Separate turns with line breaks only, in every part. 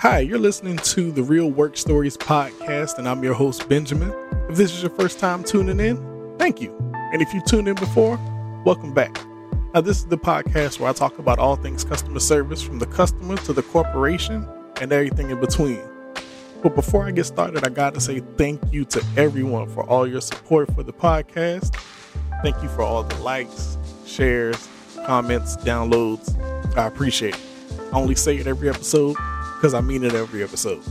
Hi, you're listening to the Real Work Stories podcast, and I'm your host, Benjamin. If this is your first time tuning in, thank you. And if you tuned in before, welcome back. Now, this is the podcast where I talk about all things customer service from the customer to the corporation and everything in between. But before I get started, I got to say thank you to everyone for all your support for the podcast. Thank you for all the likes, shares, comments, downloads. I appreciate it. I only say it every episode because I mean it every episode.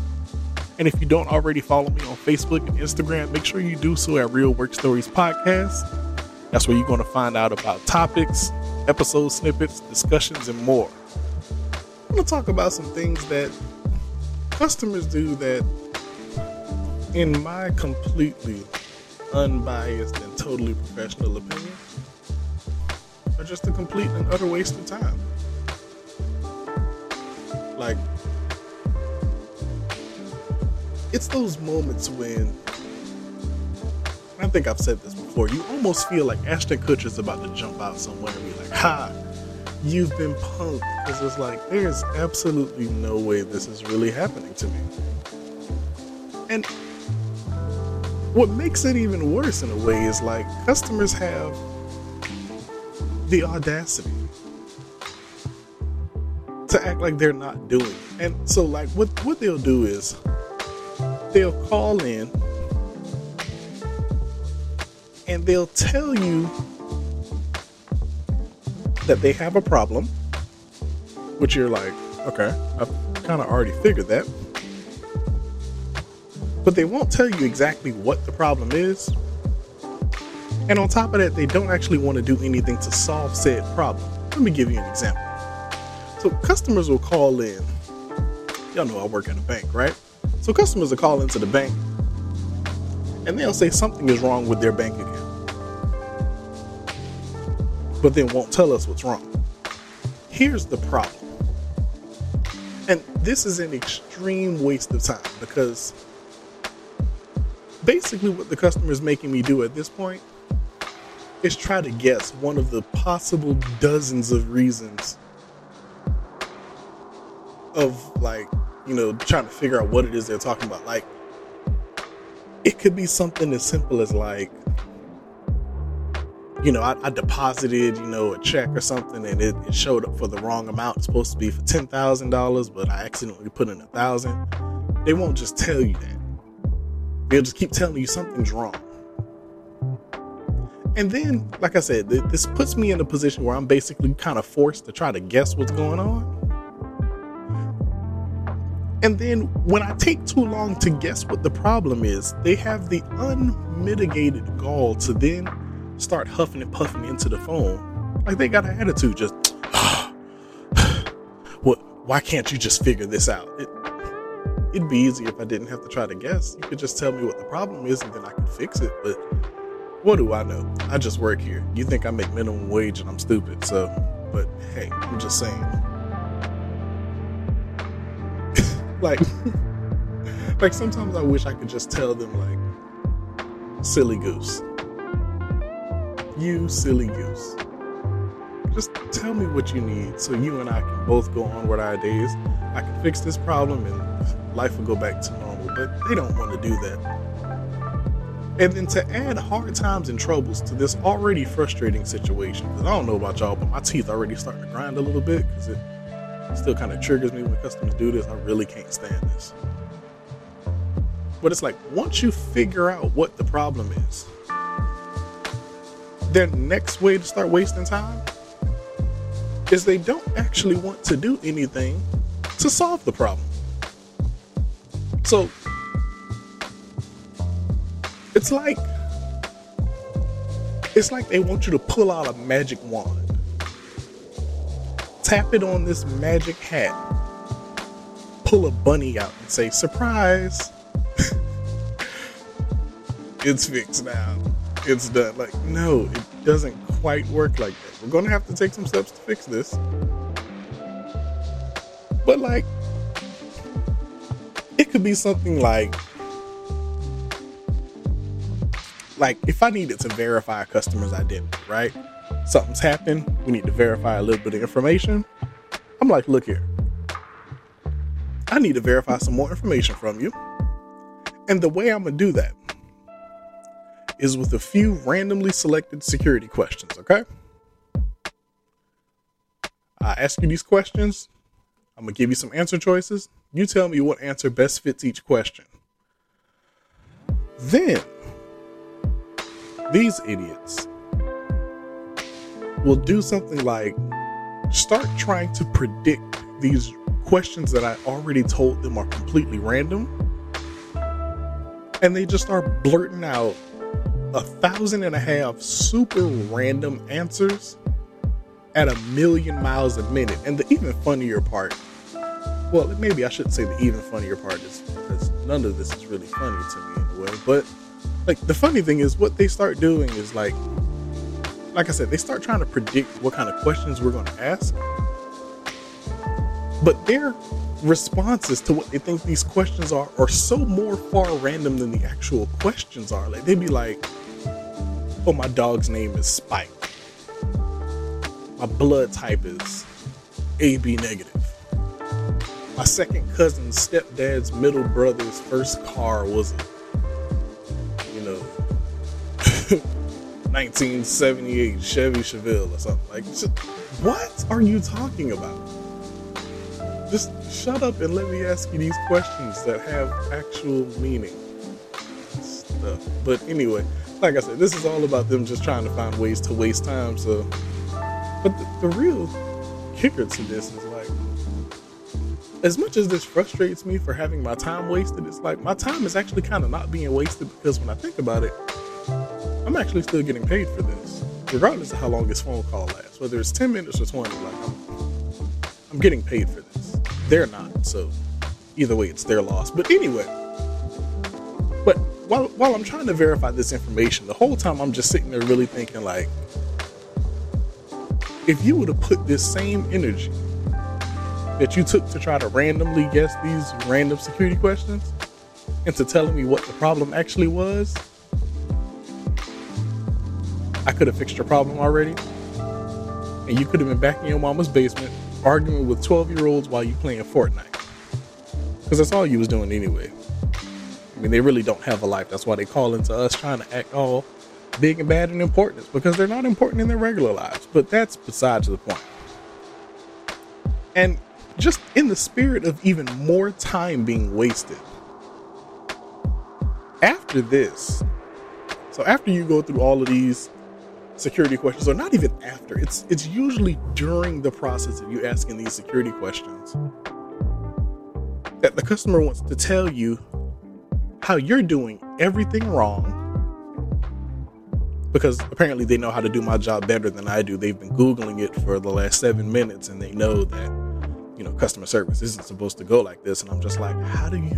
And if you don't already follow me on Facebook and Instagram, make sure you do so at Real Work Stories Podcast. That's where you're going to find out about topics, episode snippets, discussions, and more. I'm going to talk about some things that customers do that, in my completely unbiased and totally professional opinion, are just a complete and utter waste of time. Like, it's those moments when I think I've said this before. You almost feel like Ashton Kutcher's about to jump out somewhere and be like, "Ha, you've been punked." Because it's like there's absolutely no way this is really happening to me. And what makes it even worse in a way is like customers have the audacity to act like they're not doing it. And so like what what they'll do is they'll call in and they'll tell you that they have a problem, which you're like, okay, I've kind of already figured that. But they won't tell you exactly what the problem is. And on top of that, they don't actually want to do anything to solve said problem. Let me give you an example. So, customers will call in. Y'all know I work at a bank, right? So customers will call into the bank and they'll say something is wrong with their bank account, but then won't tell us what's wrong. Here's the problem. And this is an extreme waste of time because basically what the customer is making me do at this point is try to guess one of the possible dozens of reasons of like you know, trying to figure out what it is they're talking about. Like, it could be something as simple as like, you know, I, I deposited, you know, a check or something, and it, it, showed up for the wrong amount. It's supposed to be for ten thousand dollars, but I accidentally put in a thousand. They won't just tell you that. They'll just keep telling you something's wrong. And then, like I said, this puts me in a position where I'm basically kind of forced to try to guess what's going on. And then when I take too long to guess what the problem is, they have the unmitigated gall to then start huffing and puffing into the phone. Like they got an attitude, just, what, why can't you just figure this out? It, it'd be easy if I didn't have to try to guess. You could just tell me what the problem is and then I could fix it. But what do I know? I just work here. You think I make minimum wage and I'm stupid. So, but hey, I'm just saying like, like sometimes I wish I could just tell them like, silly goose. You silly goose. Just tell me what you need so you and I can both go on with our days. I can fix this problem and life will go back to normal. But they don't want to do that. And then to add hard times and troubles to this already frustrating situation, because I don't know about y'all, but my teeth already starting to grind a little bit because it still kind of triggers me when customers do this. I really can't stand this. But it's like once you figure out what the problem is, their next way to start wasting time is they don't actually want to do anything to solve the problem. So it's like it's like they want you to pull out a magic wand tap it on this magic hat, pull a bunny out and say, surprise. it's fixed now. It's done. Like, no, it doesn't quite work like that. We're going to have to take some steps to fix this. But, like, it could be something like, like if I needed to verify a customer's identity, right? Something's happened. We need to verify a little bit of information. I'm like, look here. I need to verify some more information from you. And the way I'm going to do that is with a few randomly selected security questions, okay? I ask you these questions. I'm going to give you some answer choices. You tell me what answer best fits each question. Then, these idiots will do something like start trying to predict these questions that I already told them are completely random. And they just start blurting out a thousand and a half super random answers at a million miles a minute. And the even funnier part, well, maybe I shouldn't say the even funnier part is because none of this is really funny to me in a way. But like the funny thing is, what they start doing is like, like I said, they start trying to predict what kind of questions we're going to ask. But their responses to what they think these questions are are so more far random than the actual questions are. Like they'd be like, "Oh, my dog's name is Spike. My blood type is AB negative. My second cousin's stepdad's middle brother's first car was a, 1978 Chevy Chevelle or something. Like, just, what are you talking about? Just shut up and let me ask you these questions that have actual meaning. Stuff. But anyway, like I said, this is all about them just trying to find ways to waste time. So, but the, the real kicker to this is like, as much as this frustrates me for having my time wasted, it's like my time is actually kind of not being wasted because when I think about it, I'm actually still getting paid for this, regardless of how long this phone call lasts, whether it's 10 minutes or 20. Like, I'm, I'm getting paid for this they're not. So either way, it's their loss. But anyway, but while while I'm trying to verify this information, the whole time I'm just sitting there really thinking like, if you would have put this same energy that you took to try to randomly guess these random security questions into telling me what the problem actually was, could have fixed your problem already. And you could have been back in your mama's basement arguing with 12 year olds while you playing Fortnite. Because that's all you was doing anyway. I mean, they really don't have a life. That's why they call into us trying to act all big and bad and important because they're not important in their regular lives. But that's besides the point. And just in the spirit of even more time being wasted, after this, so after you go through all of these security questions, or not even after. It's it's usually during the process of you asking these security questions that the customer wants to tell you how you're doing everything wrong because apparently they know how to do my job better than I do. They've been googling it for the last 7 minutes and they know that you know customer service isn't supposed to go like this and I'm just like, how do you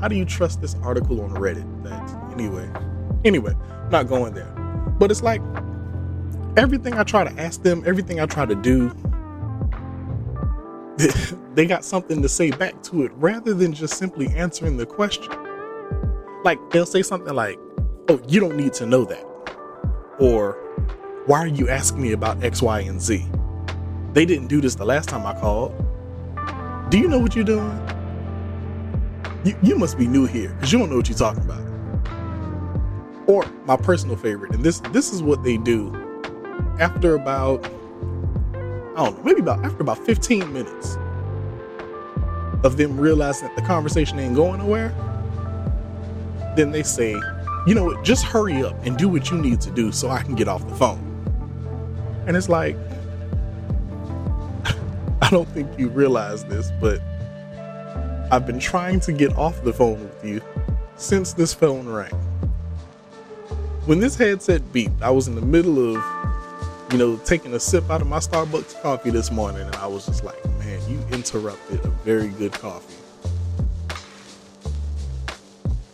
how do you trust this article on Reddit that anyway Anyway, not going there. But it's like everything I try to ask them, everything I try to do, they got something to say back to it rather than just simply answering the question. Like they'll say something like, Oh, you don't need to know that. Or, Why are you asking me about X, Y, and Z? They didn't do this the last time I called. Do you know what you're doing? You, you must be new here because you don't know what you're talking about or my personal favorite, and this this is what they do after about I don't know, maybe about after about 15 minutes of them realizing that the conversation ain't going nowhere, then they say, you know what, just hurry up and do what you need to do so I can get off the phone. And it's like, I don't think you realize this, but I've been trying to get off the phone with you since this phone rang when this headset beeped, I was in the middle of, you know, taking a sip out of my Starbucks coffee this morning, and I was just like, man, you interrupted a very good coffee.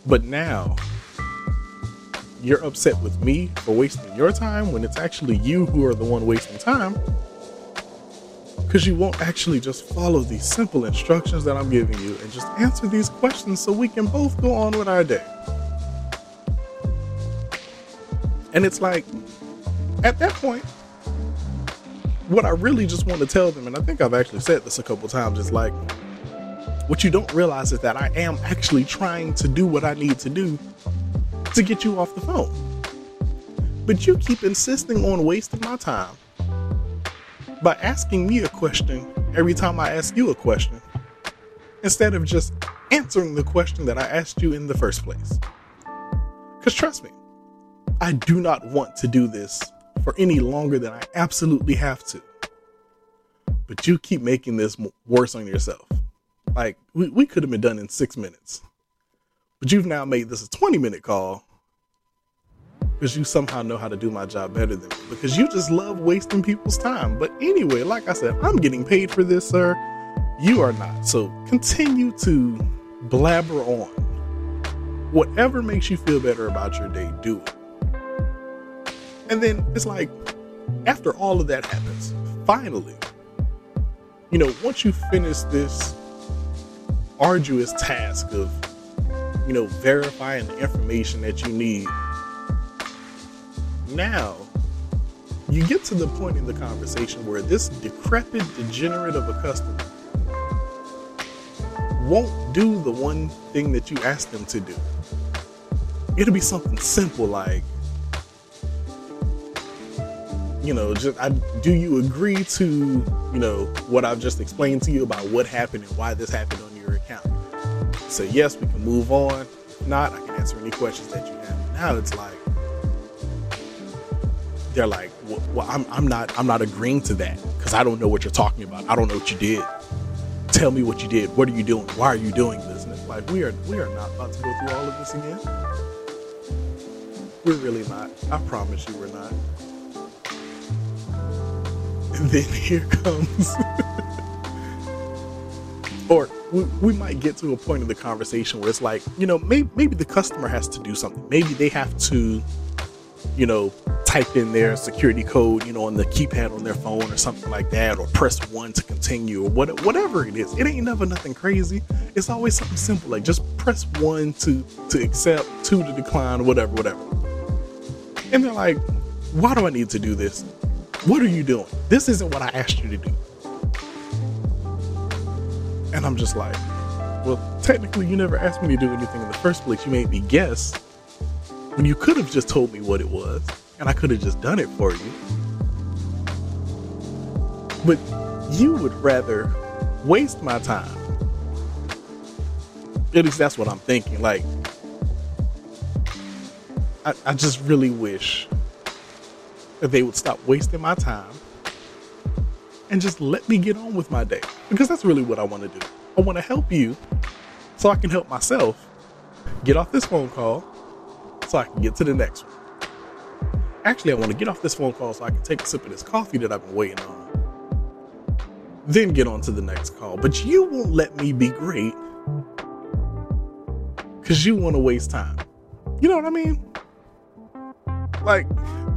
But now you're upset with me for wasting your time when it's actually you who are the one wasting time because you won't actually just follow these simple instructions that I'm giving you and just answer these questions so we can both go on with our day. And it's like, at that point, what I really just want to tell them, and I think I've actually said this a couple times, is like, what you don't realize is that I am actually trying to do what I need to do to get you off the phone. But you keep insisting on wasting my time by asking me a question every time I ask you a question, instead of just answering the question that I asked you in the first place. Because trust me, I do not want to do this for any longer than I absolutely have to. But you keep making this worse on yourself. Like, we, we could have been done in six minutes. But you've now made this a 20 minute call because you somehow know how to do my job better than me. Because you just love wasting people's time. But anyway, like I said, I'm getting paid for this, sir. You are not. So continue to blabber on. Whatever makes you feel better about your day, do it. And then it's like, after all of that happens, finally, you know, once you finish this arduous task of, you know, verifying the information that you need, now you get to the point in the conversation where this decrepit degenerate of a customer won't do the one thing that you asked them to do. It'll be something simple like, you know, just I, do you agree to, you know, what I've just explained to you about what happened and why this happened on your account? So yes, we can move on. If not, I can answer any questions that you have. Now it's like they're like, well, I'm, I'm not I'm not agreeing to that because I don't know what you're talking about. I don't know what you did. Tell me what you did. What are you doing? Why are you doing this? And it's like we are we are not about to go through all of this again. We're really not. I promise you, we're not. And then here comes, or we, we might get to a point in the conversation where it's like, you know, maybe, maybe the customer has to do something. Maybe they have to, you know, type in their security code, you know, on the keypad on their phone or something like that, or press one to continue, or what, whatever it is. It ain't never nothing crazy. It's always something simple, like just press one to to accept, two to decline, whatever, whatever. And they're like, why do I need to do this? What are you doing? This isn't what I asked you to do. And I'm just like, well, technically, you never asked me to do anything in the first place. You made me guess when you could have just told me what it was, and I could have just done it for you. But you would rather waste my time. At least that's what I'm thinking. Like, I, I just really wish that they would stop wasting my time and just let me get on with my day. Because that's really what I want to do. I want to help you so I can help myself get off this phone call so I can get to the next one. Actually, I want to get off this phone call so I can take a sip of this coffee that I've been waiting on. Then get on to the next call. But you won't let me be great because you want to waste time. You know what I mean? Like,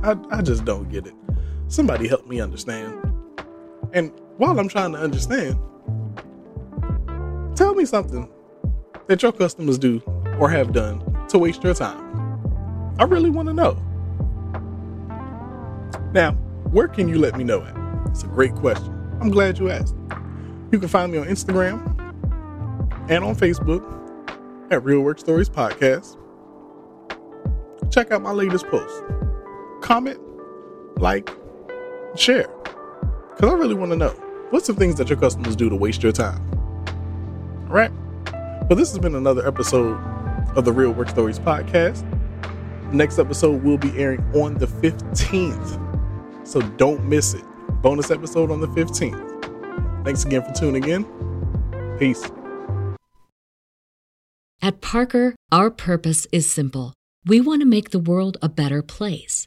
I, I just don't get it. Somebody help me understand. And while I'm trying to understand, tell me something that your customers do or have done to waste your time. I really want to know. Now, where can you let me know at? It's a great question. I'm glad you asked. You can find me on Instagram and on Facebook at Real Work Stories Podcast. Check out my latest post comment, like, share. Because I really want to know what's the things that your customers do to waste your time? All right. But this has been another episode of the Real Work Stories podcast. Next episode will be airing on the 15th. So don't miss it. Bonus episode on the 15th. Thanks again for tuning in. Peace.
At Parker, our purpose is simple. We want to make the world a better place